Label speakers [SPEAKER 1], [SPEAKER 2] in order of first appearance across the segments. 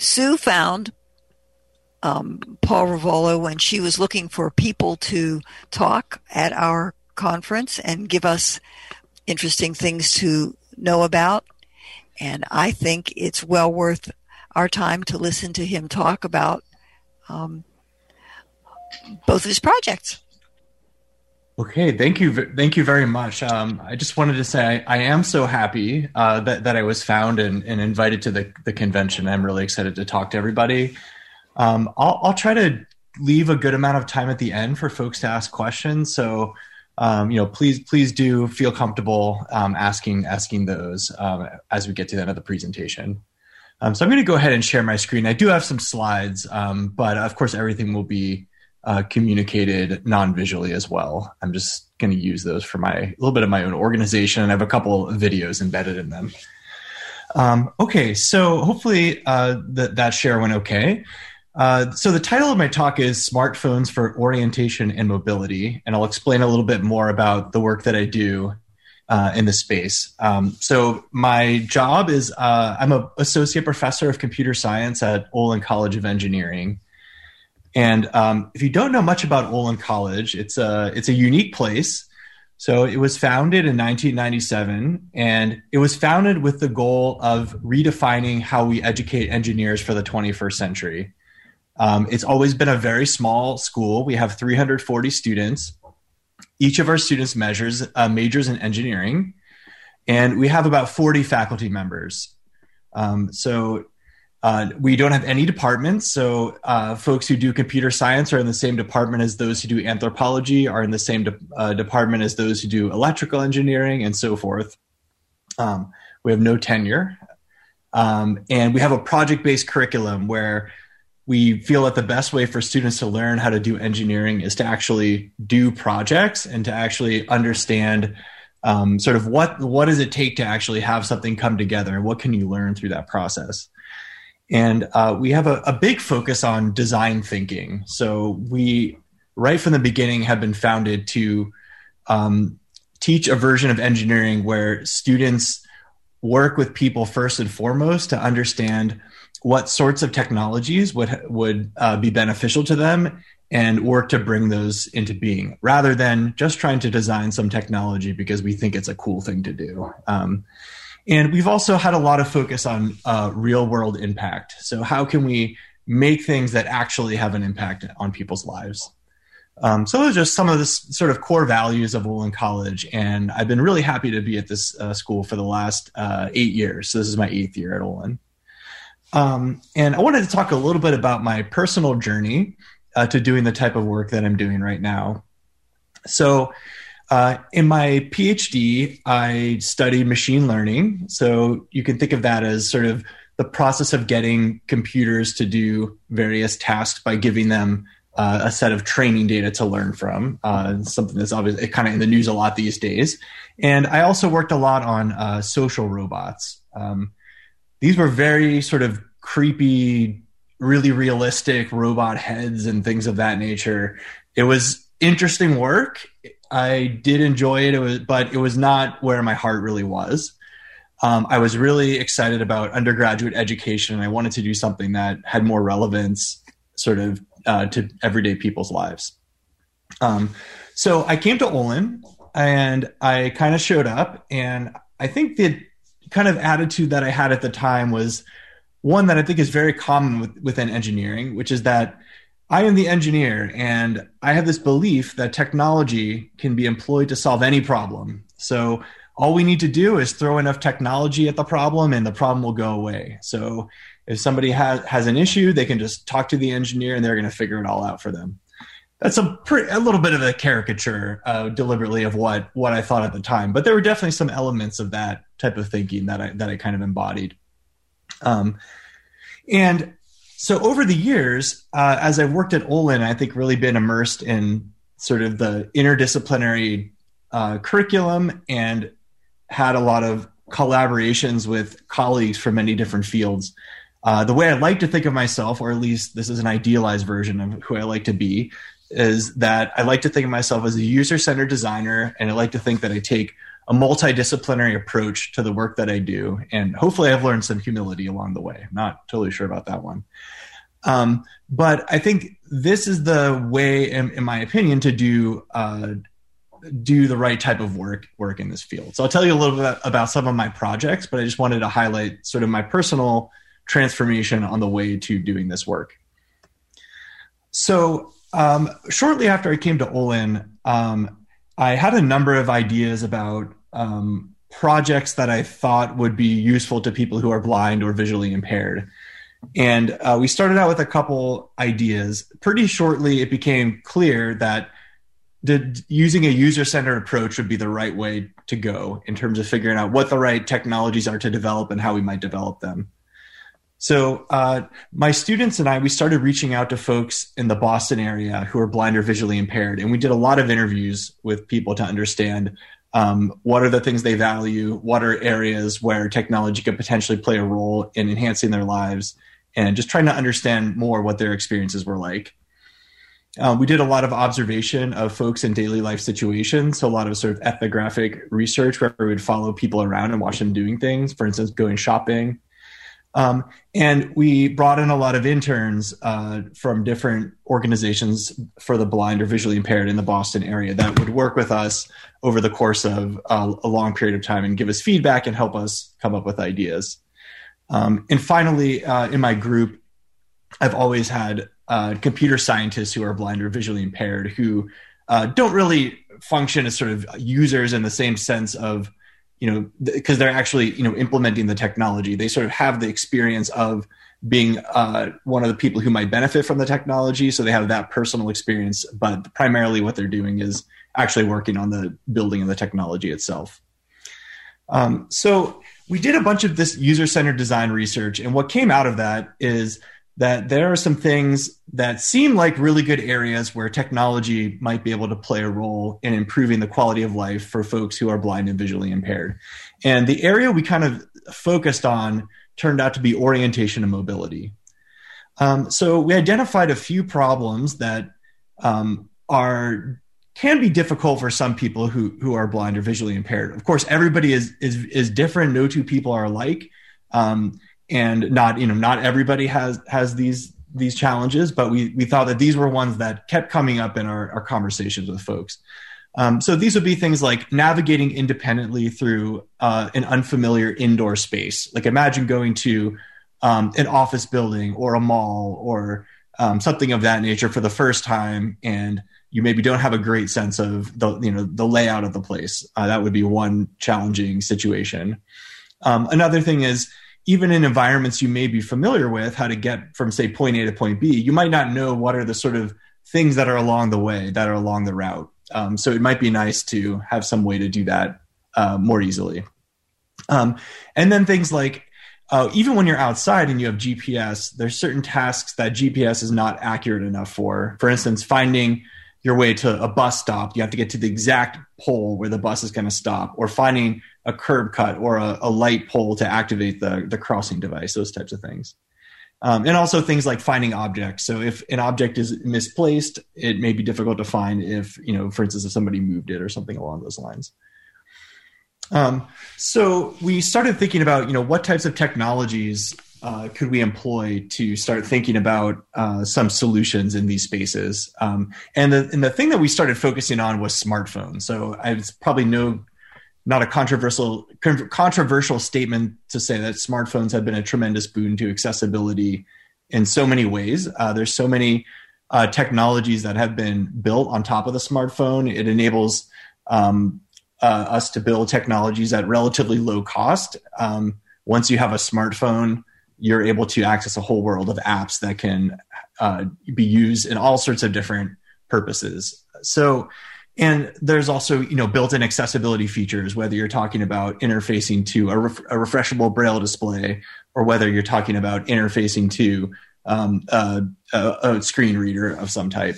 [SPEAKER 1] Sue found um, Paul Ruvolo when she was looking for people to talk at our conference and give us interesting things to know about. And I think it's well worth our time to listen to him talk about um, both of his projects.
[SPEAKER 2] Okay, thank you, thank you very much. Um, I just wanted to say I, I am so happy uh, that that I was found and, and, invited to the the convention. I'm really excited to talk to everybody. Um, I'll, I'll try to leave a good amount of time at the end for folks to ask questions. So, um, you know, please please do feel comfortable um, asking asking those um, as we get to the end of the presentation. Um, so I'm going to go ahead and share my screen. I do have some slides, but of course everything will be uh, communicated non-visually as well. I'm just going to use those for my a little bit of my own organization. I have a couple of videos embedded in them. Um, okay, so hopefully uh, th- that share went okay. Uh, so the title of my talk is "Smartphones for Orientation and Mobility," and I'll explain a little bit more about the work that I do uh, in this space. Um, so my job is uh, I'm an associate professor of computer science at Olin College of Engineering. And um, if you don't know much about Olin College, it's a it's a unique place. So it was founded in 1997, and it was founded with the goal of redefining how we educate engineers for the 21st century. Um, it's always been a very small school. We have 340 students. Each of our students measures uh, majors in engineering, and we have about 40 faculty members. Um, so uh, we don't have any departments, so uh, folks who do computer science are in the same department as those who do anthropology, are in the same de- uh, department as those who do electrical engineering, and so forth. Um, we have no tenure, um, and we have a project-based curriculum where we feel that the best way for students to learn how to do engineering is to actually do projects and to actually understand um, sort of what what does it take to actually have something come together and what can you learn through that process and uh, we have a, a, big focus on design thinking. So we, right from the beginning, have been founded to um, teach a version of engineering where students work with people first and foremost to understand what sorts of technologies would would uh, be beneficial to them and work to bring those into being rather than just trying to design some technology because we think it's a cool thing to do. Um, and we've also had a lot of focus on uh, real world impact. So, how can we make things that actually have an impact on people's lives? Um, so, those are just some of the sort of core values of Olin College. And I've been really happy to be at this uh, school for the last uh, eight years. So, this is my eighth year at Olin. Um, and I wanted to talk a little bit about my personal journey uh, to doing the type of work that I'm doing right now. So, uh, in my PhD, I studied machine learning. So you can think of that as sort of the process of getting computers to do various tasks by giving them uh, a set of training data to learn from. Uh, something that's obviously kind of in the news a lot these days. And I also worked a lot on uh, social robots. Um, these were very sort of creepy, really realistic robot heads and things of that nature. It was interesting work I did enjoy it. It was, but it was not where my heart really was. Um, I was really excited about undergraduate education, and I wanted to do something that had more relevance, sort of, uh, to everyday people's lives. Um, so I came to Olin, and I kind of showed up, and I think the kind of attitude that I had at the time was one that I think is very common with, within engineering, which is that I am the engineer, and I have this belief that technology can be employed to solve any problem. So all we need to do is throw enough technology at the problem, and the problem will go away. So if somebody has has an issue, they can just talk to the engineer, and they're going to figure it all out for them. That's a pretty, a little bit of a caricature, uh, deliberately, of what what I thought at the time. But there were definitely some elements of that type of thinking that I that I kind of embodied. Um, and so over the years, uh, as I've worked at Olin, I think really been immersed in sort of the interdisciplinary uh, curriculum and had a lot of collaborations with colleagues from many different fields. Uh, the way I like to think of myself, or at least this is an idealized version of who I like to be, is that I like to think of myself as a user centered designer, and I like to think that I take a multidisciplinary approach to the work that I do. And hopefully, I've learned some humility along the way. I'm not totally sure about that one. Um, but I think this is the way, in, in my opinion, to do uh, do the right type of work work in this field. So I'll tell you a little bit about some of my projects, but I just wanted to highlight sort of my personal transformation on the way to doing this work. So um, shortly after I came to Olin, um, I had a number of ideas about um, projects that I thought would be useful to people who are blind or visually impaired. And uh, we started out with a couple ideas. Pretty shortly, it became clear that the, using a user centered approach would be the right way to go in terms of figuring out what the right technologies are to develop and how we might develop them. So, uh, my students and I, we started reaching out to folks in the Boston area who are blind or visually impaired. And we did a lot of interviews with people to understand um, what are the things they value, what are areas where technology could potentially play a role in enhancing their lives, and just trying to understand more what their experiences were like. Um, we did a lot of observation of folks in daily life situations. So, a lot of sort of ethnographic research where we would follow people around and watch them doing things, for instance, going shopping. Um, and we brought in a lot of interns uh, from different organizations for the blind or visually impaired in the Boston area that would work with us over the course of uh, a long period of time and give us feedback and help us come up with ideas. Um, and finally, uh, in my group, I've always had uh, computer scientists who are blind or visually impaired who uh, don't really function as sort of users in the same sense of, you know, because they're actually, you know, implementing the technology. They sort of have the experience of being uh, one of the people who might benefit from the technology. So they have that personal experience, but primarily what they're doing is actually working on the building of the technology itself. Um, so we did a bunch of this user centered design research, and what came out of that is that there are some things that seem like really good areas where technology might be able to play a role in improving the quality of life for folks who are blind and visually impaired. And the area we kind of focused on turned out to be orientation and mobility. Um, so we identified a few problems that um, are can be difficult for some people who who are blind or visually impaired. Of course, everybody is is is different. No two people are alike, um, and not you know not everybody has has these these challenges. But we we thought that these were ones that kept coming up in our, our conversations with folks. Um, so these would be things like navigating independently through uh, an unfamiliar indoor space. Like imagine going to um, an office building or a mall or um, something of that nature for the first time and you maybe don't have a great sense of the you know the layout of the place. Uh, that would be one challenging situation. Um, another thing is even in environments you may be familiar with, how to get from say point A to point B, you might not know what are the sort of things that are along the way that are along the route. Um, so it might be nice to have some way to do that uh, more easily. Um, and then things like uh, even when you're outside and you have GPS, there's certain tasks that GPS is not accurate enough for. For instance, finding your way to a bus stop, you have to get to the exact pole where the bus is going to stop, or finding a curb cut or a, a, light pole to activate the, the crossing device, those types of things. Um, and also things like finding objects. So if an object is misplaced, it may be difficult to find if, you know, for instance, if somebody moved it or something along those lines. Um, so we started thinking about, you know, what types of technologies uh, could we employ to start thinking about uh, some solutions in these spaces? Um, and the and the thing that we started focusing on was smartphones. So it's probably no not a controversial controversial statement to say that smartphones have been a tremendous boon to accessibility in so many ways. Uh, there's so many uh, technologies that have been built on top of the smartphone. It enables um, uh, us to build technologies at relatively low cost. Um, once you have a smartphone, you're able to access a whole world of apps that can uh, be used in all sorts of different purposes. So, and there's also you know built-in accessibility features, whether you're talking about interfacing to a, ref- a refreshable braille display, or whether you're talking about interfacing to um, a, a, a screen reader of some type.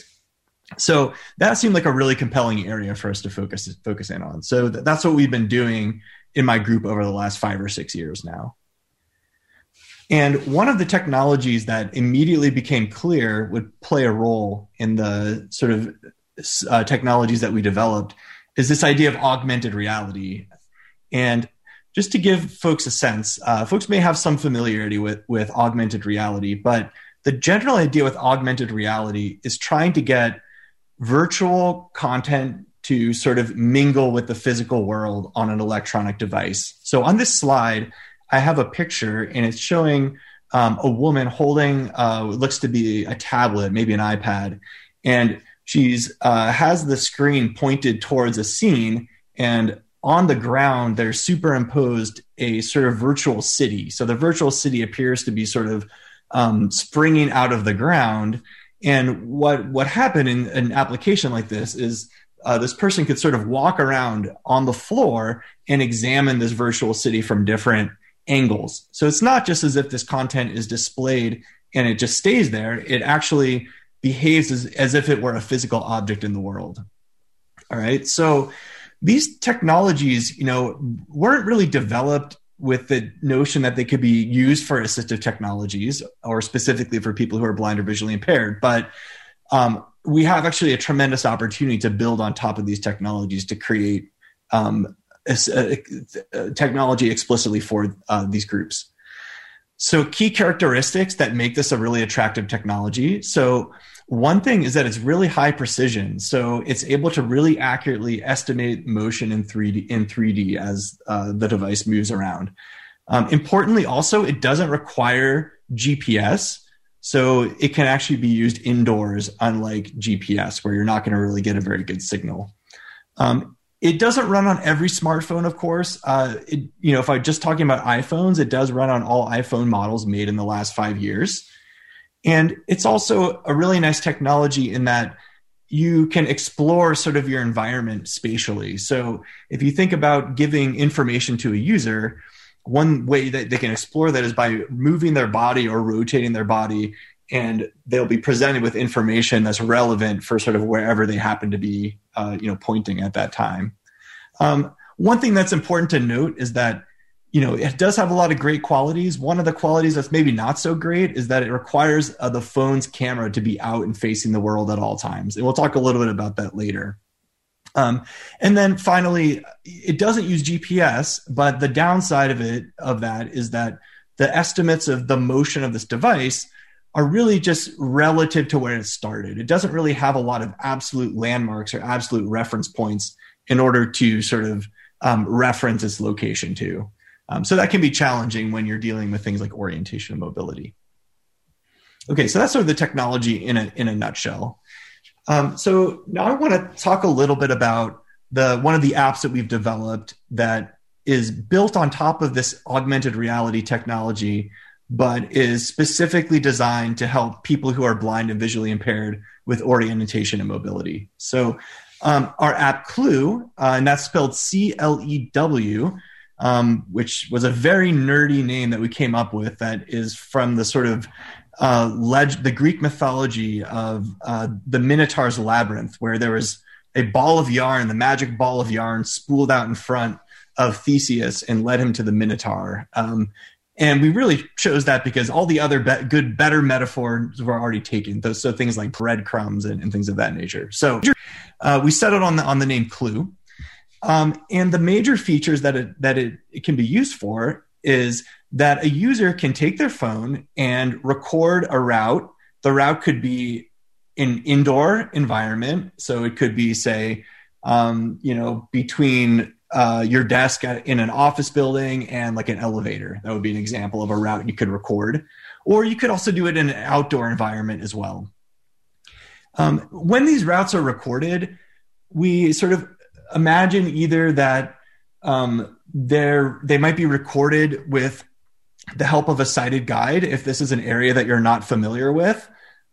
[SPEAKER 2] So that seemed like a really compelling area for us to focus focus in on. So th- that's what we've been doing in my group over the last five or six years now. And one of the technologies that immediately became clear would play a role in the sort of uh, technologies that we developed is this idea of augmented reality. And just to give folks a sense, uh, folks may have some familiarity with, with augmented reality, but the general idea with augmented reality is trying to get virtual content to sort of mingle with the physical world on an electronic device. So on this slide, I have a picture and it's showing um, a woman holding uh, what looks to be a tablet, maybe an iPad, and she's uh, has the screen pointed towards a scene, and on the ground there's superimposed a sort of virtual city. So the virtual city appears to be sort of um, springing out of the ground. And what what happened in an application like this is uh, this person could sort of walk around on the floor and examine this virtual city from different angles. So it's not just as if this content is displayed and it just stays there. It actually behaves as, as if it were a physical object in the world. All right. So these technologies, you know, weren't really developed with the notion that they could be used for assistive technologies or specifically for people who are blind or visually impaired. But um, we have actually a tremendous opportunity to build on top of these technologies to create um, a, a, a technology explicitly for uh, these groups. So, key characteristics that make this a really attractive technology. So, one thing is that it's really high precision. So, it's able to really accurately estimate motion in 3D in 3D as uh, the device moves around. Um, importantly, also, it doesn't require GPS. So it can actually be used indoors, unlike GPS, where you're not going to really get a very good signal. Um, it doesn't run on every smartphone, of course. Uh, it, you know, if I'm just talking about iPhones, it does run on all iPhone models made in the last five years. And it's also a really nice technology in that you can explore sort of your environment spatially. So if you think about giving information to a user, one way that they can explore that is by moving their body or rotating their body and they'll be presented with information that's relevant for sort of wherever they happen to be uh, you know pointing at that time um, one thing that's important to note is that you know it does have a lot of great qualities one of the qualities that's maybe not so great is that it requires uh, the phone's camera to be out and facing the world at all times and we'll talk a little bit about that later um, and then finally, it doesn't use GPS, but the downside of it of that is that the estimates of the motion of this device are really just relative to where it started. It doesn't really have a lot of absolute landmarks or absolute reference points in order to sort of um, reference its location to. Um, so that can be challenging when you're dealing with things like orientation and mobility. Okay, so that's sort of the technology in a in a nutshell. Um, so now I want to talk a little bit about the one of the apps that we've developed that is built on top of this augmented reality technology, but is specifically designed to help people who are blind and visually impaired with orientation and mobility. So um, our app Clew, uh, and that's spelled C L E W. Um, which was a very nerdy name that we came up with that is from the sort of uh, leg- the Greek mythology of uh, the Minotaur's labyrinth, where there was a ball of yarn, the magic ball of yarn, spooled out in front of Theseus and led him to the Minotaur. Um, and we really chose that because all the other be- good, better metaphors were already taken. Those, so things like breadcrumbs and, and things of that nature. So uh, we settled on the on the name Clew. Um, and the major features that it, that it, it can be used for is that a user can take their phone and record a route. The route could be an indoor environment, so it could be, say, um, you know, between uh, your desk in an office building and like an elevator. That would be an example of a route you could record. Or you could also do it in an outdoor environment as well. Um, when these routes are recorded, we sort of imagine either that um, they're, they might be recorded with the help of a sighted guide if this is an area that you're not familiar with.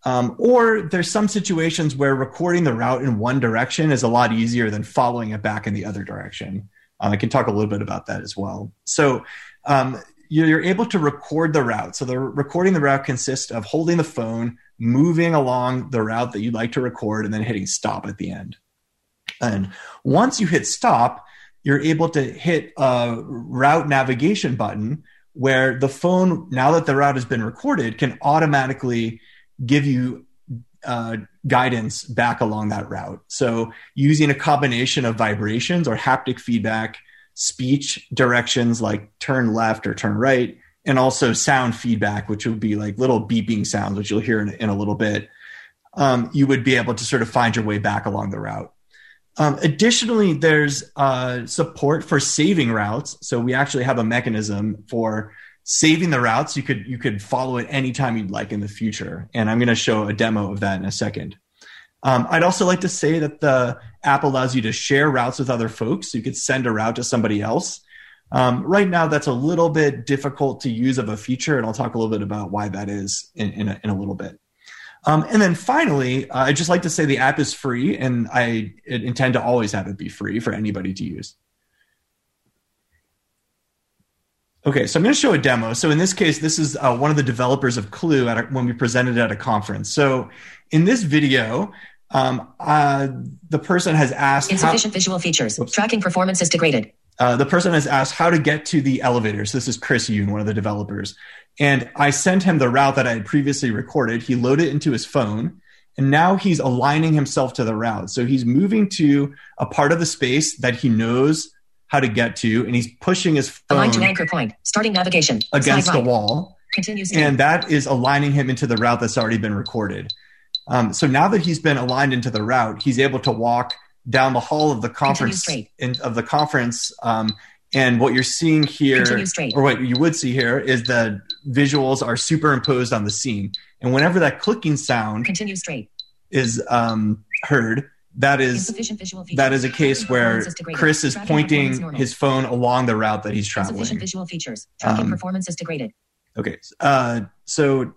[SPEAKER 2] Um, or there's some situations where recording the route in one direction is a lot easier than following it back in the other direction. Uh, I can talk a little bit about that as well. So um, you're able to record the route. So the recording the route consists of holding the phone, moving along the route that you'd like to record, and then hitting stop at the end. And once you hit stop, you're able to hit a route navigation button where the phone, now that the route has been recorded, can automatically give you uh, guidance back along that route. So, using a combination of vibrations or haptic feedback, speech directions like turn left or turn right, and also sound feedback, which would be like little beeping sounds, which you'll hear in, in a little bit. Um, you would be able to sort of find your way back along the route. Um, additionally, there's uh, support for saving routes. So we actually have a mechanism for saving the routes. You could you could follow it anytime you'd like in the future, and I'm going to show a demo of that in a second. Um, I'd also like to say that the app allows you to share routes with other folks. You could send a route to somebody else. Um, right now, that's a little bit difficult to use of a feature, and I'll talk a little bit about why that is in, in, a, in a little bit. Um, and then finally, uh, I'd just like to say the app is free, and I intend to always have it be free for anybody to use. Okay, so I'm going to show a demo. So in this case, this is uh, one of the developers of Clew a, when we presented at a conference. So in this video, um, uh, the person has asked
[SPEAKER 3] insufficient how, visual features. Oops. Tracking performance is degraded.
[SPEAKER 2] Uh, the person has asked how to get to the elevator. So this is Chris Yoon, one of the developers. And I sent him the route that I had previously recorded. He loaded it into his phone. And now he's aligning himself to the route. So he's moving to a part of the space that he knows how to get to. And he's pushing his phone
[SPEAKER 3] Align to anchor point. Starting navigation.
[SPEAKER 2] against the wall. Continues and that is aligning him into the route that's already been recorded. Um, so now that he's been aligned into the route, he's able to walk down the hall of the conference in, of the conference. Um, and what you're seeing here, or what you would see here, is the visuals are superimposed on the scene. And whenever that clicking sound
[SPEAKER 3] continue straight
[SPEAKER 2] is um, heard, that is that is a case where Chris is pointing his phone along the route that he's traveling.
[SPEAKER 3] Insufficient visual features. Tracking um, performance is degraded.
[SPEAKER 2] Okay, uh, so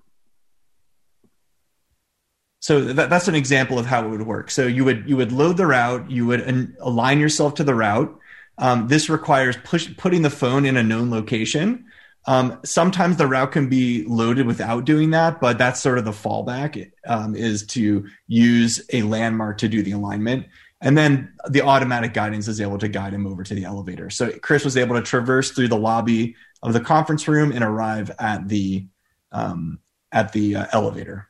[SPEAKER 2] so that, that's an example of how it would work. So you would you would load the route, you would an, align yourself to the route. Um, this requires push, putting the phone in a known location. Um, sometimes the route can be loaded without doing that, but that's sort of the fallback um, is to use a landmark to do the alignment. And then the automatic guidance is able to guide him over to the elevator. So Chris was able to traverse through the lobby of the conference room and arrive at the um, at the uh, elevator.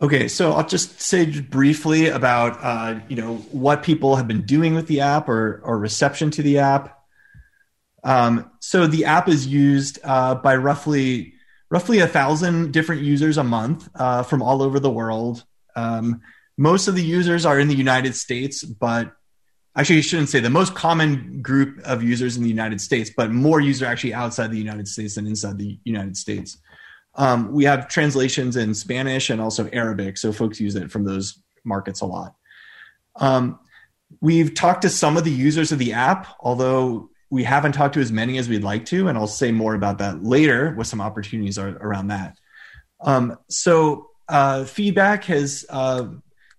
[SPEAKER 2] Okay, so I'll just say briefly about uh, you know what people have been doing with the app or or reception to the app. Um, so the app is used uh, by roughly roughly a thousand different users a month uh, from all over the world. Um, most of the users are in the United States, but actually, you shouldn't say the most common group of users in the United States, but more users actually outside the United States than inside the United States. Um, we have translations in Spanish and also Arabic, so folks use it from those markets a lot. Um, we've talked to some of the users of the app, although we haven't talked to as many as we'd like to, and I'll say more about that later with some opportunities around that. Um, so uh, feedback has uh,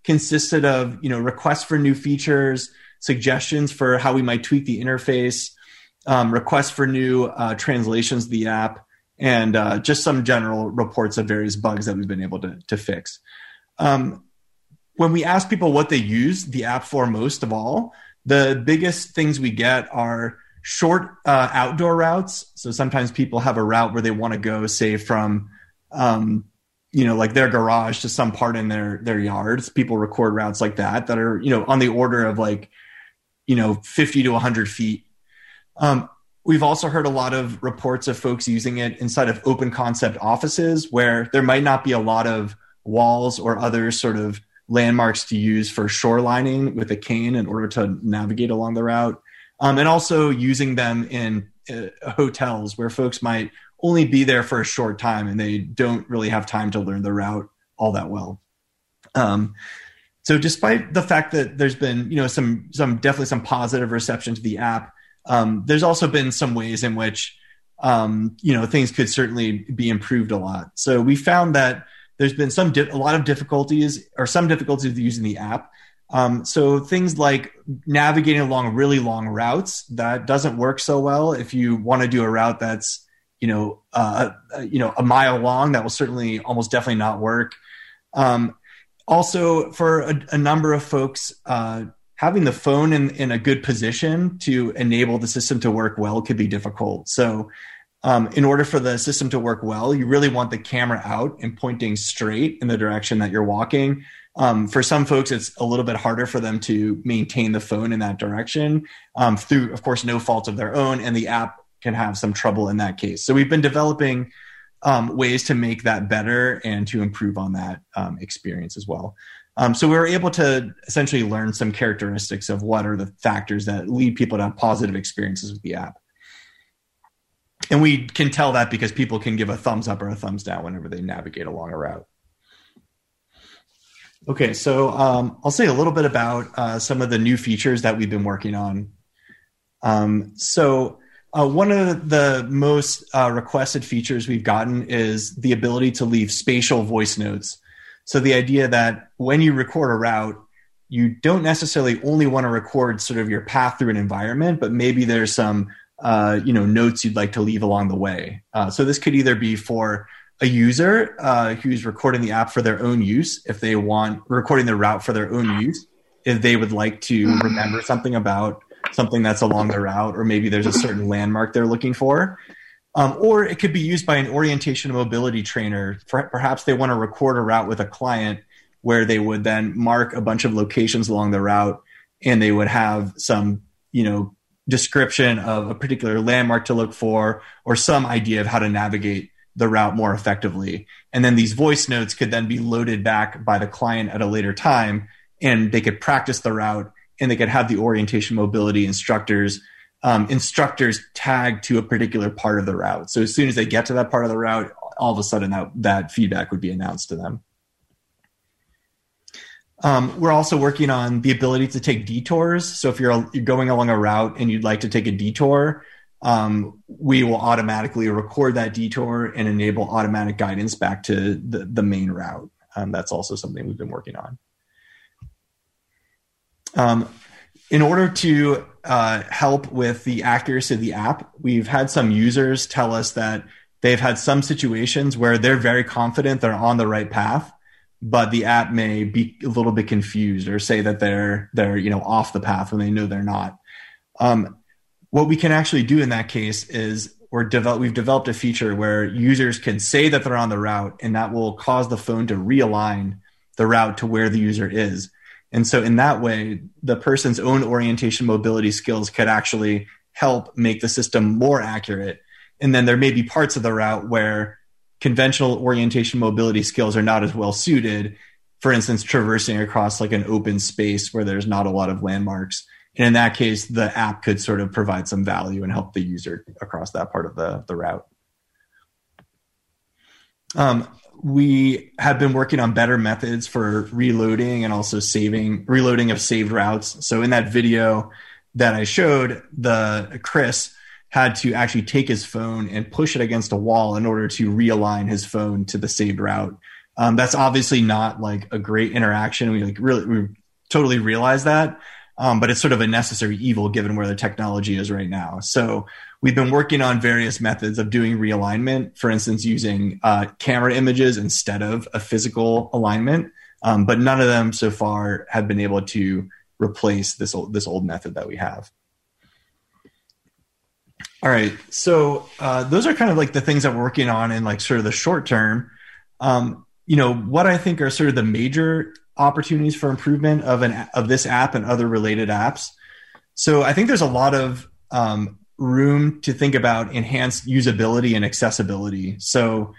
[SPEAKER 2] consisted of you know requests for new features, suggestions for how we might tweak the interface, um, requests for new uh, translations of the app, and uh, just some general reports of various bugs that we've been able to, to fix. Um, when we ask people what they use the app for most of all, the biggest things we get are short uh, outdoor routes. So sometimes people have a route where they want to go, say, from um, you know, like their garage to some part in their their yards. People record routes like that that are you know on the order of like you know 50 to 100 feet. Um, We've also heard a lot of reports of folks using it inside of open concept offices where there might not be a lot of walls or other sort of landmarks to use for shorelining with a cane in order to navigate along the route. Um, and also using them in uh, hotels where folks might only be there for a short time and they don't really have time to learn the route all that well. Um, so despite the fact that there's been, you know, some some definitely some positive reception to the app, um, there's also been some ways in which um, you know things could certainly be improved a lot. So we found that there's been some di- a lot of difficulties or some difficulties with using the app. Um, so things like navigating along really long routes that doesn't work so well. If you want to do a route that's you know uh, uh, you know a mile long, that will certainly almost definitely not work. Um, also, for a, a, number of folks, uh, having the phone in, in a good position to enable the system to work well could be difficult. So, um, in order for the system to work well, you really want the camera out and pointing straight in the direction that you're walking. Um, for some folks, it's a little bit harder for them to maintain the phone in that direction um, through, of course, no fault of their own, and the app can have some trouble in that case. So we've been developing um, ways to make that better and to improve on that um, experience as well. Um, so we were able to essentially learn some characteristics of what are the factors that lead people to have positive experiences with the app. And we can tell that because people can give a thumbs up or a thumbs down whenever they navigate along a route. Okay, so um, I'll say a little bit about uh, some of the new features that we've been working on. Um, so uh, one of the most uh, requested features we've gotten is the ability to leave spatial voice notes. So the idea that when you record a route, you don't necessarily only want to record sort of your path through an environment, but maybe there's some uh, you know notes you'd like to leave along the way. Uh, so this could either be for a user uh, who's recording the app for their own use, if they want recording the route for their own use, if they would like to remember something about something that's along the route, or maybe there's a certain landmark they're looking for. Um, or it could be used by an orientation mobility trainer. Perhaps they want to record a route with a client where they would then mark a bunch of locations along the route and they would have some, you know, description of a particular landmark to look for or some idea of how to navigate the route more effectively. And then these voice notes could then be loaded back by the client at a later time and they could practice the route and they could have the orientation mobility instructors um, instructors tagged to a particular part of the route. So as soon as they get to that part of the route, all of a sudden that, that feedback would be announced to them. Um, we're also working on the ability to take detours. So if you're, you're going along a route and you'd like to take a detour, um, we will automatically record that detour and enable automatic guidance back to the, the main route. Um, that's also something we've been working on. Um, in order to uh, help with the accuracy of the app, we've had some users tell us that they've had some situations where they're very confident they're on the right path, but the app may be a little bit confused or say that they're they're you know off the path when they know they're not. Um, what we can actually do in that case is we're develop, we've developed a feature where users can say that they're on the route, and that will cause the phone to realign the route to where the user is. And so, in that way, the person's own orientation mobility skills could actually help make the system more accurate. And then there may be parts of the route where conventional orientation mobility skills are not as well suited. For instance, traversing across like an open space where there's not a lot of landmarks. And in that case, the app could sort of provide some value and help the user across that part of the, the route. Um, we have been working on better methods for reloading and also saving reloading of saved routes. So in that video that I showed, the Chris had to actually take his phone and push it against a wall in order to realign his phone to the saved route. Um, that's obviously not like a great interaction. We like really we totally realize that, um, but it's sort of a necessary evil given where the technology is right now. So we've been working on various methods of doing realignment, for instance, using uh, camera images instead of a physical alignment. Um, but none of them so far have been able to replace this old, this old method that we have. All right, so uh, those are kind of like the things that we're working on in like sort of the short term. Um, you know what I think are sort of the major opportunities for improvement of an of this app and other related apps. So I think there's a lot of um, room to think about enhanced usability and accessibility. So,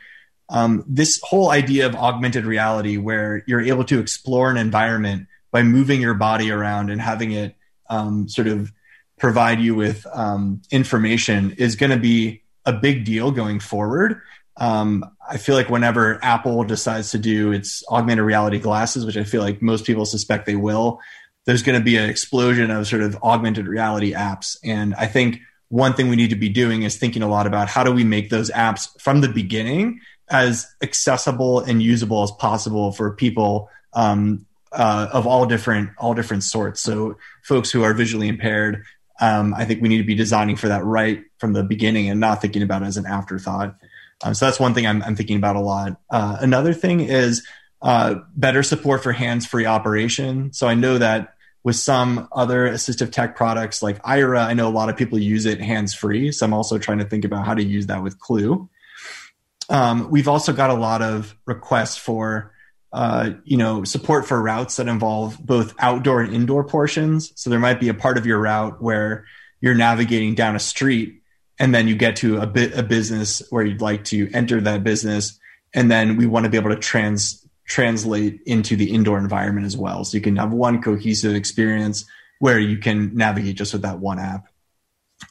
[SPEAKER 2] um, this whole idea of augmented reality, where you're able to explore an environment by moving your body around and having it um, sort of provide you with um, information, is going to be a big deal going forward. Um, I feel like whenever Apple decides to do its augmented reality glasses, which I feel like most people suspect they will, there's going to be an explosion of sort of augmented reality apps. And I think one thing we need to be doing is thinking a lot about how do we make those apps from the beginning as accessible and usable as possible for people um, uh, of all different all different sorts. So folks who are visually impaired, um, I think we need to be designing for that right from the beginning and not thinking about it as an afterthought. Um, so that's one thing I'm, I'm thinking about a lot. Uh, another thing is uh, better support for hands-free operation. So I know that with some other assistive tech products like Aira, I know a lot of people use it hands free. So I'm also trying to think about how to use that with Clew. Um, we've also got a lot of requests for uh, you know, support for routes that involve both outdoor and indoor portions. So there might be a part of your route where you're navigating down a street and then you get to a bit a business where you'd like to enter that business. And then we want to be able to trans translate into the indoor environment as well. So you can have one cohesive experience where you can navigate just with that one app.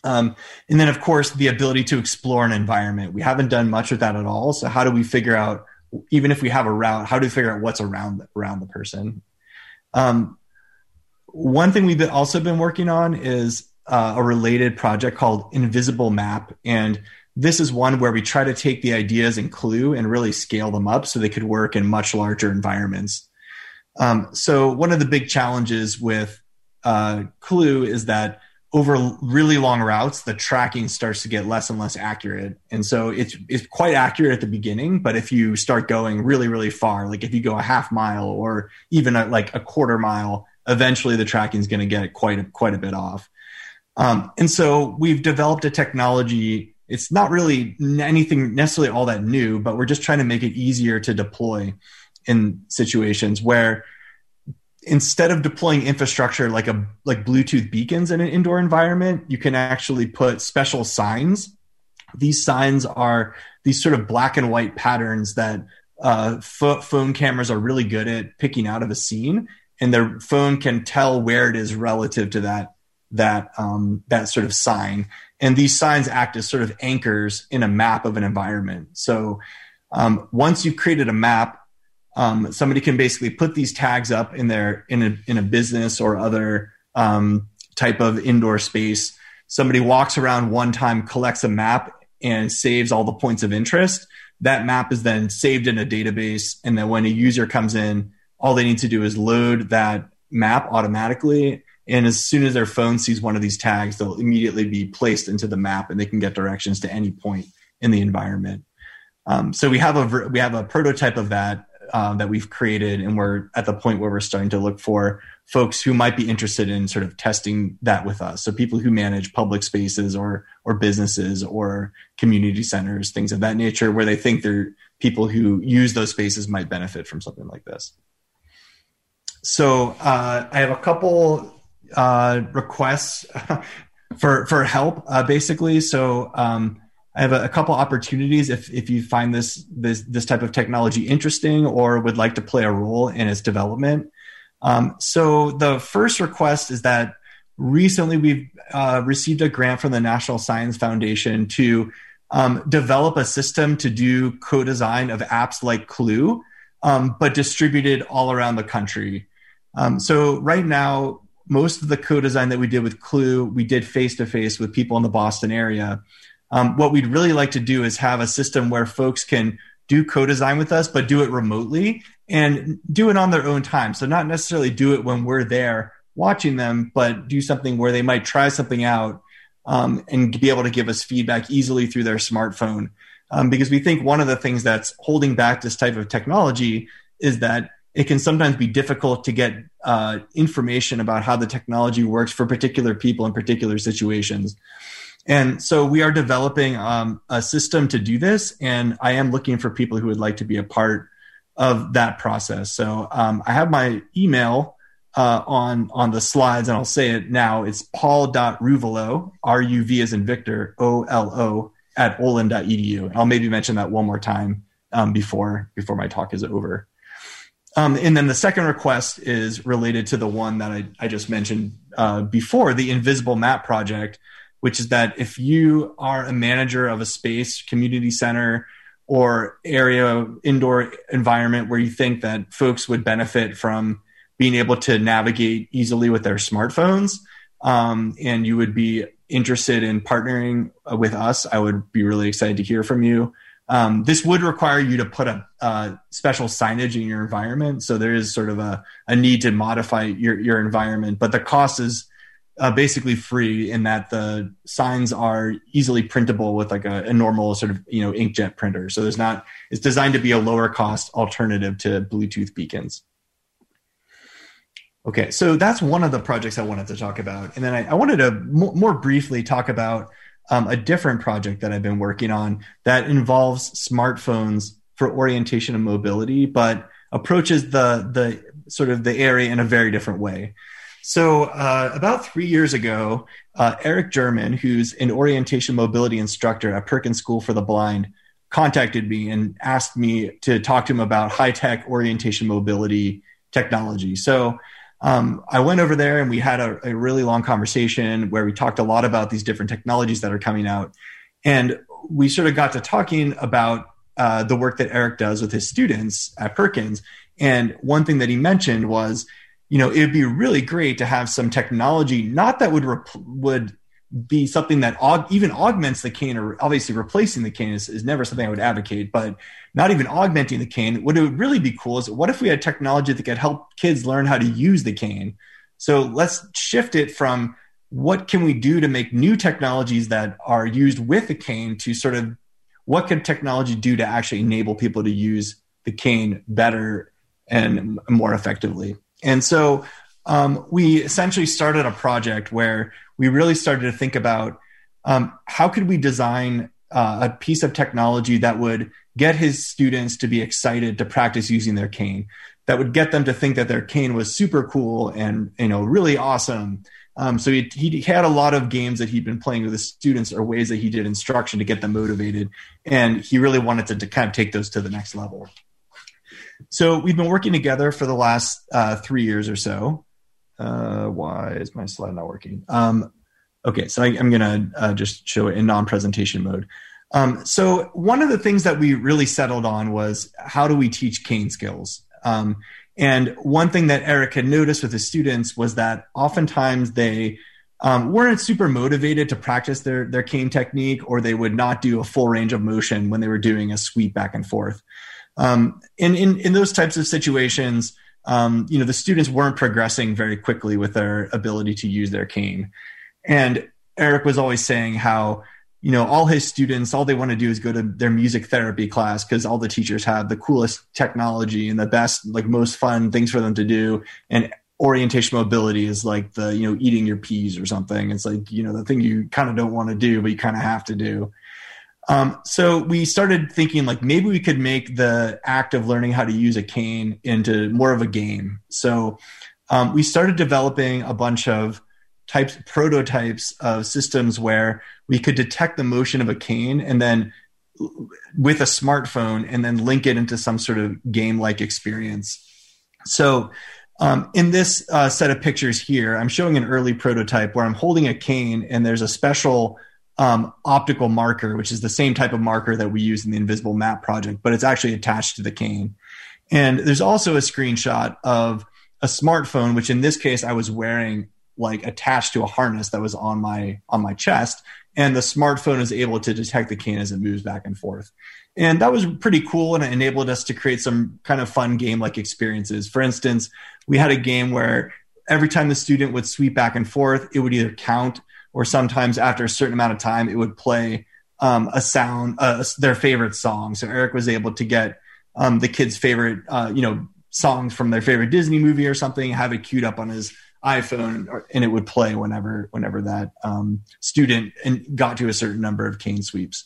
[SPEAKER 2] Um, and then of course the ability to explore an environment. We haven't done much with that at all. So how do we figure out even if we have a route, how do we figure out what's around around the person? Um, one thing we've also been working on is uh, a related project called Invisible Map, and this is one where we try to take the ideas in Clew and really scale them up so they could work in much larger environments. Um, so one of the big challenges with uh, Clew is that over really long routes, the tracking starts to get less and less accurate. And so it's it's quite accurate at the beginning, but if you start going really really far, like if you go a half mile or even a, like a quarter mile, eventually the tracking is going to get quite a, quite a bit off. Um, and so we've developed a technology. It's not really anything necessarily all that new, but we're just trying to make it easier to deploy in situations where instead of deploying infrastructure like a like Bluetooth beacons in an indoor environment, you can actually put special signs. These signs are these sort of black and white patterns that uh, phone cameras are really good at picking out of a scene, and their phone can tell where it is relative to that that um, that sort of sign. And these signs act as sort of anchors in a map of an environment. So um, once you've created a map, um, somebody can basically put these tags up in their in a in a business or other um, type of indoor space. Somebody walks around one time, collects a map, and saves all the points of interest. That map is then saved in a database, and then when a user comes in, all they need to do is load that map automatically. And as soon as their phone sees one of these tags, they'll immediately be placed into the map, and they can get directions to any point in the environment. Um, so we have a we have a prototype of that uh, that we've created, and we're at the point where we're starting to look for folks who might be interested in sort of testing that with us. So people who manage public spaces or or businesses or community centers, things of that nature, where they think they're people who use those spaces might benefit from something like this. So uh, I have a couple uh, requests for for help, uh, basically. So. Um, I have a, a, couple opportunities if if you find this this this type of technology interesting or would like to play a role in its development. Um, so the first request is that recently we've uh, received a grant from the National Science Foundation to um, develop a system to do co-design of apps like Clew, um, but distributed all around the country. Um, so right now, most of the co-design that we did with Clew, we did face to face with people in the Boston area. Um, what we'd really like to do is have a system where folks can do co-design with us, but do it remotely and do it on their own time. So not necessarily do it when we're there watching them, but do something where they might try something out um, and be able to give us feedback easily through their smartphone. Um, because we think one of the things that's holding back this type of technology is that it can sometimes be difficult to get uh, information about how the technology works for particular people in particular situations. And so we are developing um, a system to do this, and I am looking for people who would like to be a part of that process. So um, I have my email uh, on on the slides, and I'll say it now. It's paul.ruvolo, R-U-V as in Victor, O-L-O, at olin.edu. I'll maybe mention that one more time um, before before my talk is over. Um, and then the second request is related to the one that I, I just mentioned uh, before, the Invisible Map project which is that if you are a manager of a space, community center, or area indoor environment where you think that folks would benefit from being able to navigate easily with their smartphones, um, and you would be interested in partnering with us, I would be really excited to hear from you. Um, this would require you to put a, special signage in your environment. So there is sort of a, a need to modify your, your environment, but the cost is uh, basically free in that the signs are easily printable with like a, a, normal sort of you know inkjet printer. So there's not it's designed to be a lower cost alternative to Bluetooth beacons. Okay, so that's one of the projects I wanted to talk about, and then I, I wanted to m- more briefly talk about um, a different project that I've been working on that involves smartphones for orientation and mobility, but approaches the the sort of the area in a very different way. So uh, about three years ago, uh, Eric German, who's an orientation mobility instructor at Perkins School for the Blind, contacted me and asked me to talk to him about high tech orientation mobility technology. So um, I went over there and we had a, a, really long conversation where we talked a lot about these different technologies that are coming out. And we sort of got to talking about uh, the work that Eric does with his students at Perkins. And one thing that he mentioned was, you know, it would be really great to have some technology, not that would rep- would be something that aug- even augments the cane or obviously replacing the cane is, is never something I would advocate, but not even augmenting the cane. What it would really be cool is what if we had technology that could help kids learn how to use the cane? So let's shift it from what can we do to make new technologies that are used with the cane to sort of what can technology do to actually enable people to use the cane better and more effectively? And so um, we essentially started a project where we really started to think about um, how could we design uh, a piece of technology that would get his students to be excited to practice using their cane that would get them to think that their cane was super cool and you know really awesome. Um, so he, he had a lot of games that he'd been playing with the students or ways that he did instruction to get them motivated. And he really wanted to, to kind of take those to the next level. So we've been working together for the last uh, three years or so uh, why is my slide not working? Um, okay, so I, am going to uh, just show it in non-presentation mode. Um, so one of the things that we really settled on was how do we teach cane skills? Um, and one thing that Eric had noticed with his students was that oftentimes they um, weren't super motivated to practice their their cane technique, or they would not do a full range of motion when they were doing a sweep back and forth. Um, in, in in those types of situations, um, you know, the students weren't progressing very quickly with their ability to use their cane. And Eric was always saying how, you know, all his students, all they want to do is go to their music therapy class because all the teachers have the coolest technology and the best, like most fun things for them to do. And orientation mobility is like the, you know, eating your peas or something. It's like, you know, the thing you kind of don't want to do, but you kind of have to do. Um, so we started thinking like maybe we could make the act of learning how to use a cane into more of a game. So um, we started developing a bunch of types prototypes of systems where we could detect the motion of a cane and then with a smartphone and then link it into some sort of game like experience. So um, in this uh, set of pictures here, I'm showing an early prototype where I'm holding a cane and there's a special um, optical marker, which is the same type of marker that we use in the Invisible Map project, but it's actually attached to the cane. And there's also a screenshot of a smartphone, which in this case I was wearing like attached to a harness that was on my on my chest, and the smartphone is able to detect the cane as it moves back and forth. And that was pretty cool, and it enabled us to create some kind of fun game like experiences. For instance, we had a game where every time the student would sweep back and forth, it would either count or sometimes after a certain amount of time, it would play um, a sound, uh, their favorite song. So Eric was able to get um, the kids' favorite, uh, you know, songs from their favorite Disney movie or something, have it queued up on his iPhone, and it would play whenever whenever that um, student and got to a certain number of cane sweeps.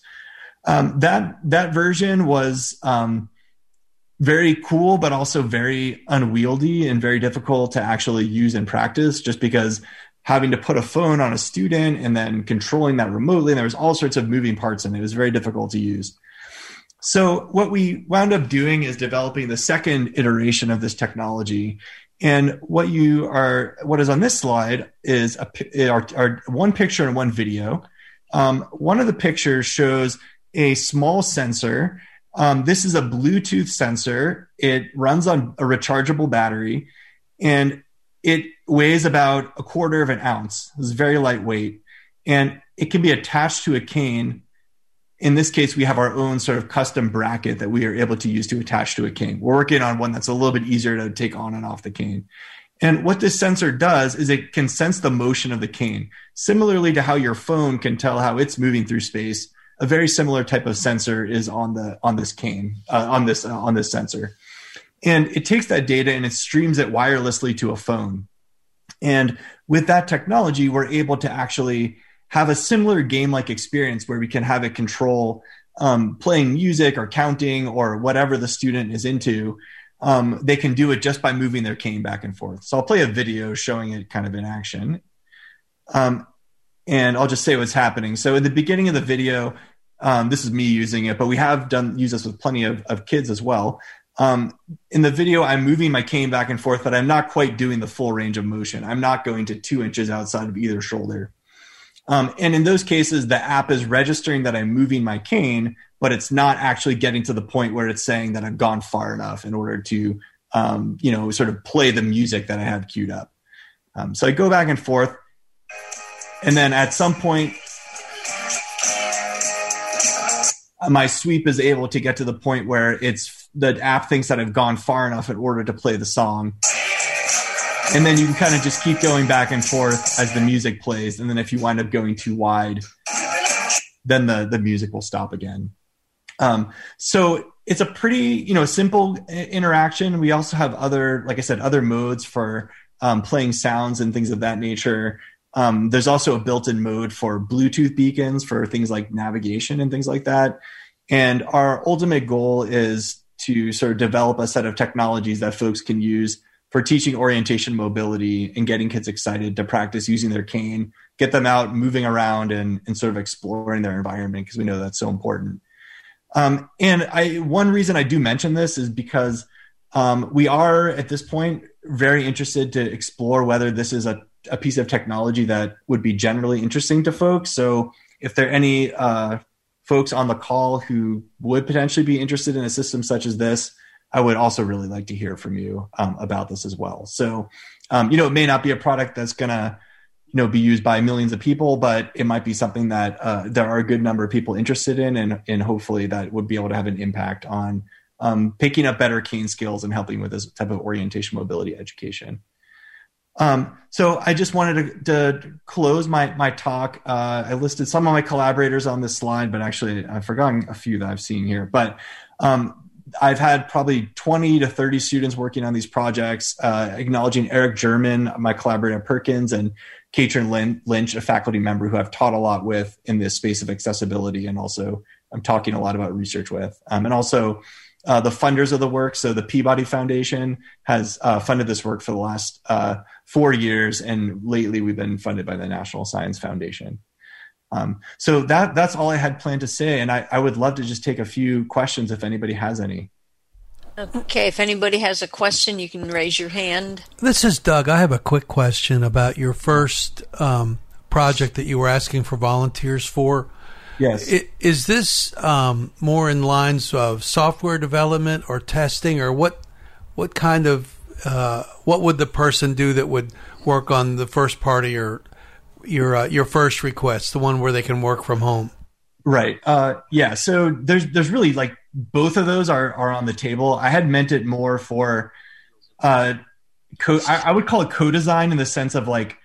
[SPEAKER 2] Um, that that version was um, very cool, but also very unwieldy and very difficult to actually use in practice, just because having to put a phone on a student and then controlling that remotely. And there was all sorts of moving parts and it. was very difficult to use. So what we wound up doing is developing the second iteration of this technology. And what you are, what is on this slide is a, our, our one picture and one video. Um, one of the pictures shows a small sensor. Um, this is a Bluetooth sensor. It runs on a rechargeable battery, and it weighs about a quarter of an ounce. It's very lightweight, and it can be attached to a cane. In this case, we have our own sort of custom bracket that we are able to use to attach to a cane. We're working on one that's a little bit easier to take on and off the cane. And what this sensor does is it can sense the motion of the cane. Similarly to how your phone can tell how it's moving through space, a very similar type of sensor is on the on this cane uh, on this uh, on this sensor. And it takes that data and it streams it wirelessly to a phone. And with that technology, we're able to actually have a similar game like experience where we can have it control um, playing music or counting or whatever the student is into. um, they can do it just by moving their cane back and forth. So I'll play a video showing it kind of in action. Um, and I'll just say what's happening. So in the beginning of the video, um, this is me using it, but we have done use this with plenty of, of kids as well. Um, in the video, I'm moving my cane back and forth, but I'm not quite doing the full range of motion. I'm not going to two inches outside of either shoulder. Um, and in those cases, the app is registering that I'm moving my cane, but it's not actually getting to the point where it's saying that I've gone far enough in order to, um, you know, sort of play the music that I have queued up. Um, so I go back and forth. And then at some point, my sweep is able to get to the point where it's the app thinks that I've gone far enough in order to play the song. And then you can kind of just keep going back and forth as the music plays and then if you wind up going too wide then the the music will stop again. Um, so it's a pretty you know simple interaction. We also have other like i said other modes for um, playing sounds and things of that nature. Um, there's also a built-in mode for bluetooth beacons for things like navigation and things like that. And our ultimate goal is to sort of develop a set of technologies that folks can use for teaching orientation mobility and getting kids excited to practice using their cane, get them out moving around and, and sort of exploring their environment because we know that's so important. Um, and I, one reason I do mention this is because um, we are at this point very interested to explore whether this is a, a, piece of technology that would be generally interesting to folks. So if there are any uh, folks on the call who would potentially be interested in a system such as this, I would also really like to hear from you um, about this as well. So, um, you know, it may not be a product that's going to, you know, be used by millions of people, but it might be something that uh, there are a good number of people interested in, and and hopefully that would be able to have an impact on um, picking up better cane skills and helping with this type of orientation mobility education. Um, so I just wanted to, to close my my talk. Uh, I listed some of my collaborators on this slide, but actually I've forgotten a few that I've seen here. But um, I've had probably 20 to 30 students working on these projects, uh, acknowledging Eric German, my collaborator at Perkins, and Caitrin Lynch, a faculty member who I've taught a lot with in this space of accessibility, and also I'm talking a lot about research with. Um, and also uh, the funders of the work. So the Peabody Foundation has uh, funded this work for the last uh, four years, and lately we've been funded by the National Science Foundation. Um, so that that's all I had planned to say, and I, I would love to just take a few questions if anybody has any.
[SPEAKER 4] Okay, if anybody has a question, you can raise your hand.
[SPEAKER 5] This is Doug. I have a quick question about your first um, project that you were asking for volunteers for.
[SPEAKER 2] Yes.
[SPEAKER 5] Is this um, more in lines of software development or testing, or what? What kind of uh, what would the person do that would work on the first part of your your uh, your first request, the one where they can work from home.
[SPEAKER 2] Right. Uh, yeah. So there's there's really like both of those are are on the table. I had meant it more for uh, co- I, I would call it co-design in the sense of like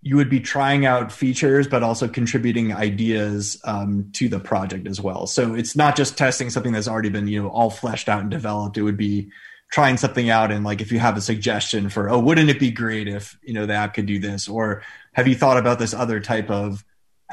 [SPEAKER 2] you would be trying out features but also contributing ideas um, to the project as well so it's not just testing something that's already been you know all fleshed out and developed it would be trying something out and like if you have a suggestion for oh wouldn't it be great if you know the app could do this? Or have you thought about this other type of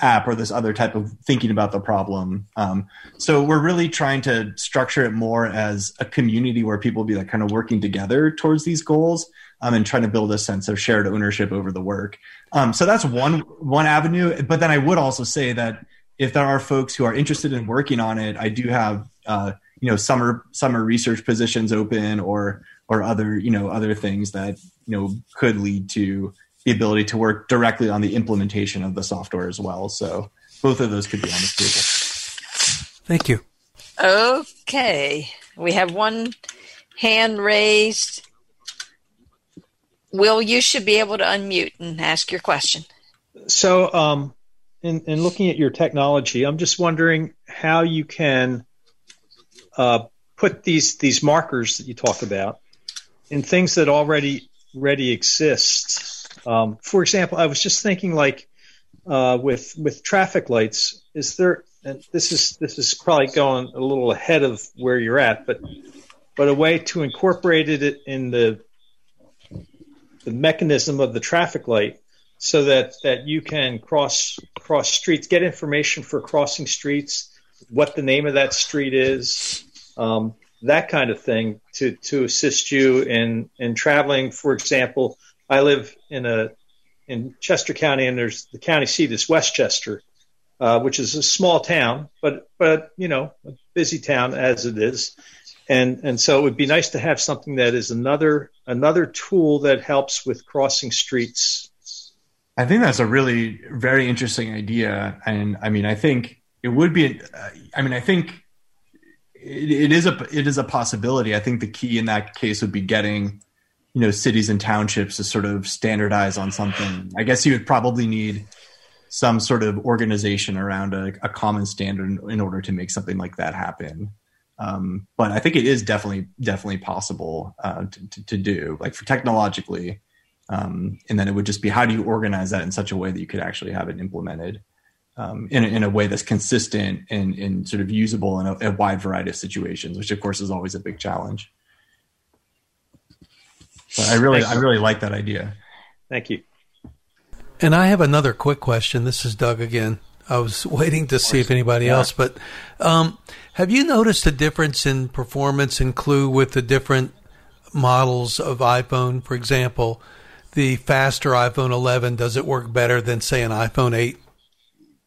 [SPEAKER 2] app or this other type of thinking about the problem? Um, so we're really trying to structure it more as a community where people be like kind of working together towards these goals um, and trying to build a sense of shared ownership over the work. Um, so that's one one avenue. But then i would also say that if there are folks who are interested in working on it i do have uh, you know summer summer research positions open or or other you know other things that you know could lead to the ability to work directly on the implementation of the software as well. So both of those could be on the table.
[SPEAKER 5] Thank you.
[SPEAKER 4] Okay, we have one hand raised. Will, you should be able to unmute and ask your question.
[SPEAKER 6] So, um, in, in looking at your technology, I'm just wondering how you can uh, put these these markers that you talk about in things that already already exist. Um, for example, I was just thinking like uh, with with traffic lights, is there? And this is this is probably going a little ahead of where you're at, but but a way to incorporate it in the the mechanism of the traffic light so that that you can cross cross streets, get information for crossing streets, what the name of that street is, um, that kind of thing to to assist you in in traveling. For example, I live in a in Chester County, and there's the county seat is West Chester, uh, which is a small town, but but you know a busy town as it is, and and so it would be nice to have something that is another another tool that helps with crossing streets.
[SPEAKER 2] I think that's a really very interesting idea, and I mean I think it would be. Uh, I mean I think it, it is a it is a possibility. I think the key in that case would be getting you know cities and townships to sort of standardize on something. I guess you would probably need some sort of organization around a, a common standard in, in, order to make something like that happen. Um, but I think it is definitely definitely possible uh, to, to, to, do, like for technologically. Um, and then it would just be how do you organize that in such a way that you could actually have it implemented um, in, a, in a way that's consistent and, and sort of usable in a, a, wide variety of situations, which of course is always a big challenge. But I really, I really like that idea.
[SPEAKER 6] Thank you.
[SPEAKER 5] And I have another quick question. This is Doug again. I was waiting to see if anybody yeah. else, but um, have you noticed a difference in performance and Clew with the different models of iPhone? For example, the faster iPhone 11 does it work better than say an iPhone 8?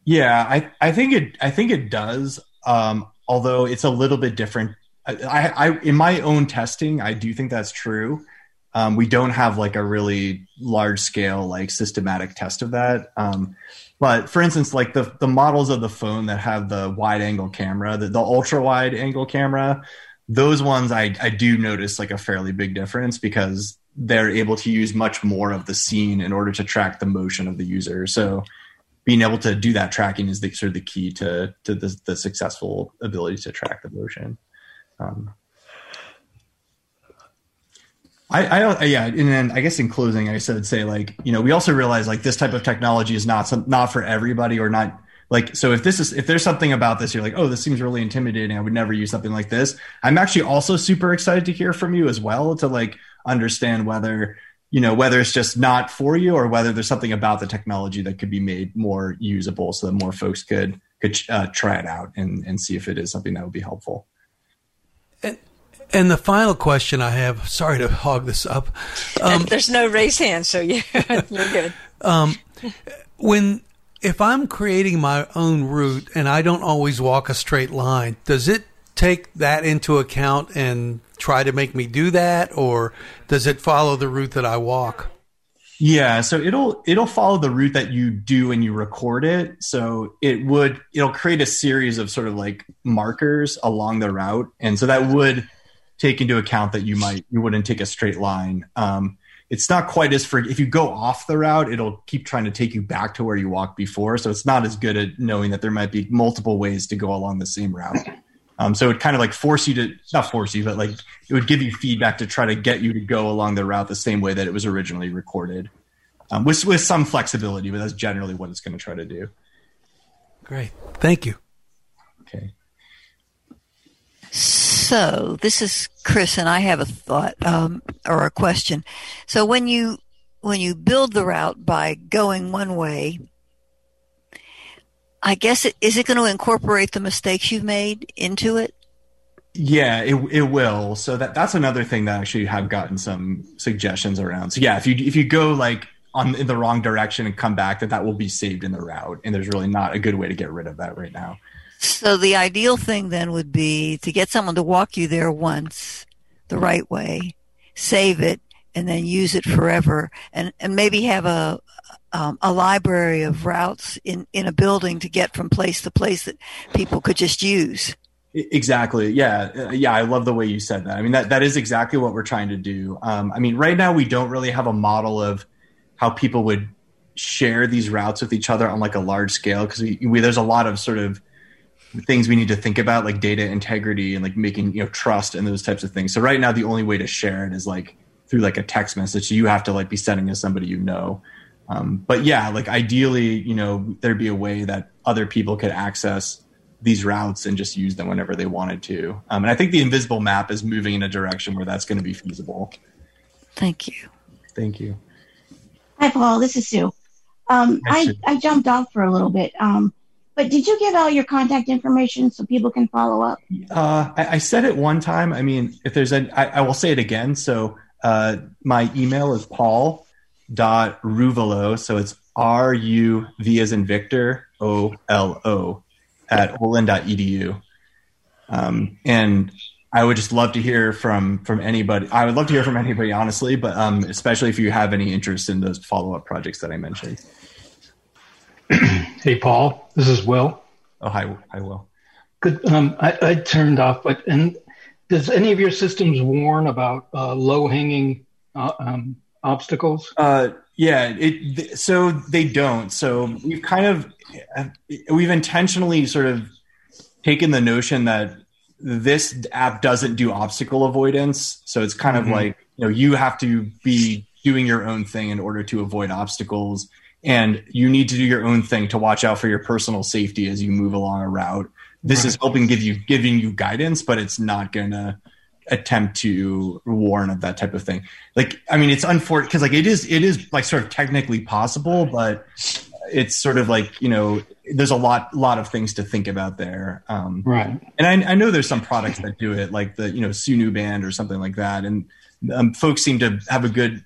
[SPEAKER 2] Yeah, I I think it I think it does. Um, although it's a little bit different. I, I in my own testing, I do think that's true. Um, we don't have like a really large scale like systematic test of that. Um, but for instance, like the the models of the phone that have the wide angle camera, the, the ultra wide angle camera, those ones I I do notice like a fairly big difference because they're able to use much more of the scene in order to track the motion of the user. So being able to do that tracking is the sort of the key to to the, the successful ability to track the motion. Um, I, I yeah, and then I guess in closing, I said say like you know we also realize like this type of technology is not some, not for everybody or not like so if this is if there's something about this you're like oh this seems really intimidating I would never use something like this. I'm actually also super excited to hear from you as well to like understand whether you know whether it's just not for you or whether there's something about the technology that could be made more usable so that more folks could could uh, try it out and and see if it is something that would be helpful
[SPEAKER 5] and, and the final question I have, sorry to hog this up.
[SPEAKER 4] Um, There's no raise hand, so you're, you're good.
[SPEAKER 5] Um, when if I'm creating my own route and I don't always walk a straight line, does it take that into account and try to make me do that, or does it follow the route that I walk?
[SPEAKER 2] Yeah, so it'll it'll follow the route that you do and you record it. So it would it'll create a series of sort of like markers along the route, and so that would take into account that you might you wouldn't take a straight line. Um, it's not quite as for if you go off the route, it'll keep trying to take you back to where you walked before. So it's not as good at knowing that there might be multiple ways to go along the same route. Um, so it kind of like force you to not force you, but like it would give you feedback to try to get you to go along the route the same way that it was originally recorded, um, with with some flexibility. But that's generally what it's going to try to do.
[SPEAKER 5] Great, thank you.
[SPEAKER 2] Okay.
[SPEAKER 1] So this is Chris, and I have a thought um, or a question. So when you when you build the route by going one way I guess it, is it going to incorporate the mistakes you've made into it?
[SPEAKER 2] Yeah, it it will. So that that's another thing that actually have gotten some suggestions around. So yeah, if you if you go like on in the wrong direction and come back, that that will be saved in the route, and there's really not a good way to get rid of that right now.
[SPEAKER 1] So the ideal thing then would be to get someone to walk you there once, the right way, save it, and then use it forever, and and maybe have a um, a library of routes in, in a building to get from place to place that people could just use.
[SPEAKER 2] Exactly. Yeah. Uh, yeah. I love the way you said that. I mean, that, that is exactly what we're trying to do. Um, I mean, right now we don't really have a model of how people would share these routes with each other on like a large scale because we, we, there's a lot of sort of things we need to think about like data integrity and like making you know trust and those types of things so right now the only way to share it is like through like a text message so you have to like be sending to somebody you know um, but yeah, like ideally, you know, there'd be a way that other people could access these routes and just use them whenever they wanted to. Um, and I think the invisible map is moving in a direction where that's going to be feasible.
[SPEAKER 1] Thank you.
[SPEAKER 2] Thank you.
[SPEAKER 7] Hi, Paul. This is Sue. Um, I, I jumped off for a little bit. Um, But did you give out your contact information so people can follow up?
[SPEAKER 2] Uh, I, I, said it one time. I mean, if there's a, I, I will say it again. So uh, my email is paul dot ruvolo. So it's R U V as in Victor O L O at olin.edu. Um, and I would just love to hear from from anybody. I would love to hear from anybody, honestly, but um, especially if you have any interest in those follow up projects that I mentioned.
[SPEAKER 8] hey, Paul. This is Will.
[SPEAKER 2] Oh, hi, hi, Will.
[SPEAKER 8] Good. Um, I, I, turned off, but and does any of your systems warn about uh, low hanging uh, um, obstacles?
[SPEAKER 2] Uh, yeah. It, th- so they don't. So we've kind of we've intentionally sort of taken the notion that this app doesn't do obstacle avoidance. So it's kind mm-hmm. of like you know you have to be doing your own thing in order to avoid obstacles and you need to do your own thing to watch out for your personal safety as you move along a route. This right. is helping give you giving you guidance, but it's not gonna attempt to warn of that type of thing. Like, I mean, it's unfortunate because like it is it is like sort of technically possible, but it's sort of like you know there's a lot lot of things to think about there. Um,
[SPEAKER 8] right.
[SPEAKER 2] And I, I know there's some products that do it, like the you know Sunu band or something like that, and um, folks seem to have a good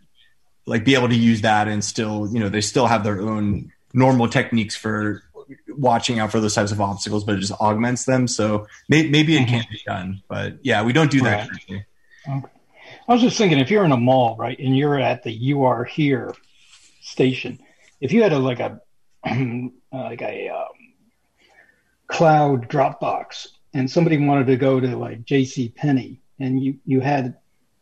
[SPEAKER 2] like be able to use that and still you know they still have their own normal techniques for watching out for those types of obstacles but it just augments them so may, maybe it can be done but yeah we don't do that
[SPEAKER 8] right. okay. i was just thinking if you're in a mall right and you're at the you are here station if you had a like a like a um, cloud dropbox and somebody wanted to go to like jc penney and you you had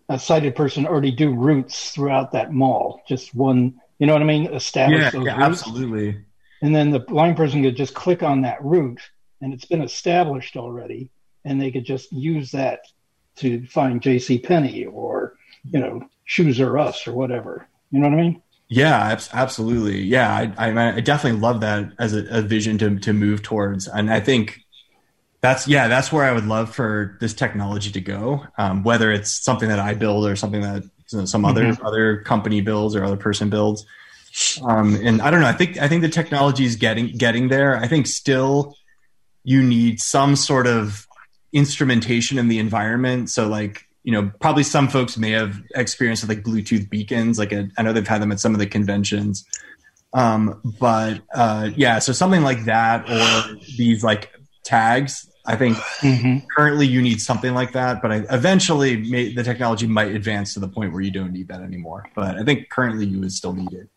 [SPEAKER 8] a sighted person already do routes throughout that mall. Just one, you know what I mean? Establish
[SPEAKER 2] yeah,
[SPEAKER 8] those
[SPEAKER 2] yeah,
[SPEAKER 8] routes.
[SPEAKER 2] absolutely.
[SPEAKER 8] And then the blind person could just click on that route, and it's been established already, and they could just use that to find J.C. Penney or you know Shoes or Us or whatever. You know what I mean?
[SPEAKER 2] Yeah, absolutely. Yeah, I, I, I definitely love that as a, a vision to to move towards, and I think that's yeah that's where i would love for this technology to go um, whether it's something that i build or something that you know, some other mm-hmm. other company builds or other person builds um, and i don't know i think i think the technology is getting getting there i think still you need some sort of instrumentation in the environment so like you know probably some folks may have experienced with like bluetooth beacons like a, I know they've had them at some of the conventions um, but uh, yeah so something like that or these like tags I think mm-hmm. currently you need something like that, but I, eventually may, the technology might advance to the point where you don't need that anymore. But I think currently you would still need it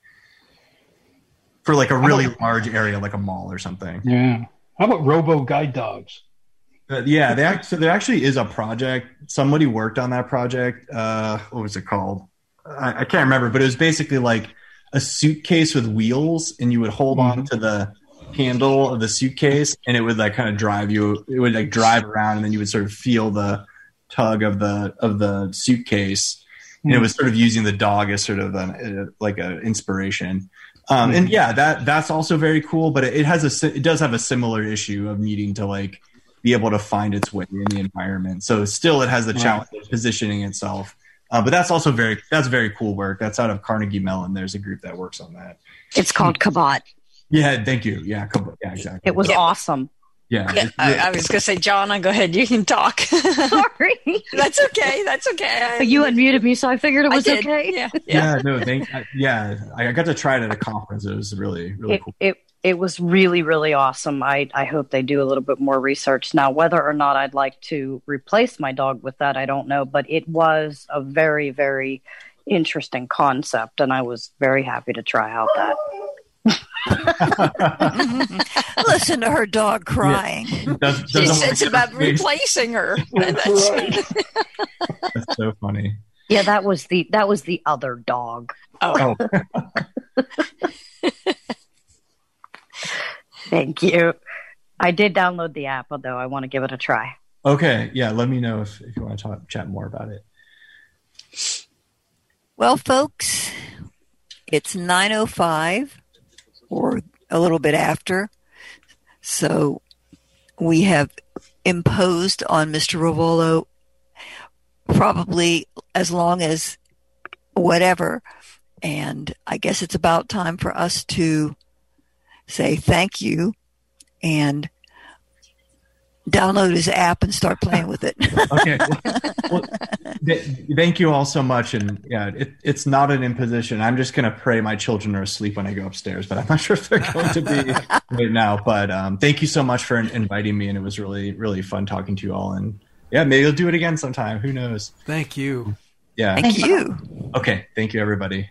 [SPEAKER 2] for like a really about, large area, like a mall or something.
[SPEAKER 8] Yeah. How about robo guide dogs?
[SPEAKER 2] Uh, yeah, they act, so there actually is a project. Somebody worked on that project. Uh, what was it called? I, I, can't remember, but it was basically like a suitcase with wheels, and you would hold mm-hmm. on to the handle of the suitcase and it would like kind of drive you it would like drive around and then you would sort of feel the tug of the of the suitcase and it hmm. was sort of using the dog as sort of an, like an inspiration um, and hmm. yeah that that's also very cool but it, it has a it does have a similar issue of needing to like be able to find its way in the environment so still it has the challenge of positioning itself uh, but that's also very that's very cool work that's out of carnegie mellon there's a group that works on that
[SPEAKER 9] it's called Cabot.
[SPEAKER 2] Yeah, thank you. Yeah, yeah, exactly.
[SPEAKER 9] It was
[SPEAKER 2] yeah.
[SPEAKER 9] awesome.
[SPEAKER 2] Yeah,
[SPEAKER 4] yeah I, I, was gonna say, John, I go ahead. You can talk.
[SPEAKER 9] Sorry,
[SPEAKER 4] that's okay. That's okay.
[SPEAKER 9] But you unmuted me, so I figured it was okay.
[SPEAKER 2] Yeah, yeah. yeah no, thank. Uh, yeah, I got to try it at a conference. It was really, really
[SPEAKER 9] it,
[SPEAKER 2] cool.
[SPEAKER 9] It it was really, really awesome. I I hope they do a little bit more research now. Whether or not I'd like to replace my dog with that, I don't know. But it was a very, very interesting concept, and I was very happy to try out that.
[SPEAKER 1] Listen to her dog crying.
[SPEAKER 4] Yeah. Does, she says about replacing her. That's,
[SPEAKER 2] That's so funny.
[SPEAKER 9] Yeah, that was the that was the other dog.
[SPEAKER 4] Oh.
[SPEAKER 9] oh. Thank you. I did download the app, although I want to give it a try.
[SPEAKER 2] Okay, yeah. Let me know if, if you want to talk, chat more about it.
[SPEAKER 1] Well, folks, it's nine oh five or a little bit after. So we have imposed on Mr. Ruvolo probably as long as whatever. And I guess it's about time for us to say thank you and download his app and start playing with it.
[SPEAKER 2] okay. Well, th- thank you all so much. And yeah, it, it's not an imposition. I'm just going to pray my children are asleep when I go upstairs, but I'm not sure if they're going to be right now. But um, thank you so much for inviting me. And it was really, really fun talking to you all. And yeah, maybe you'll do it again sometime. Who knows?
[SPEAKER 5] Thank you.
[SPEAKER 2] Yeah.
[SPEAKER 1] Thank you.
[SPEAKER 2] Okay. Thank you, everybody.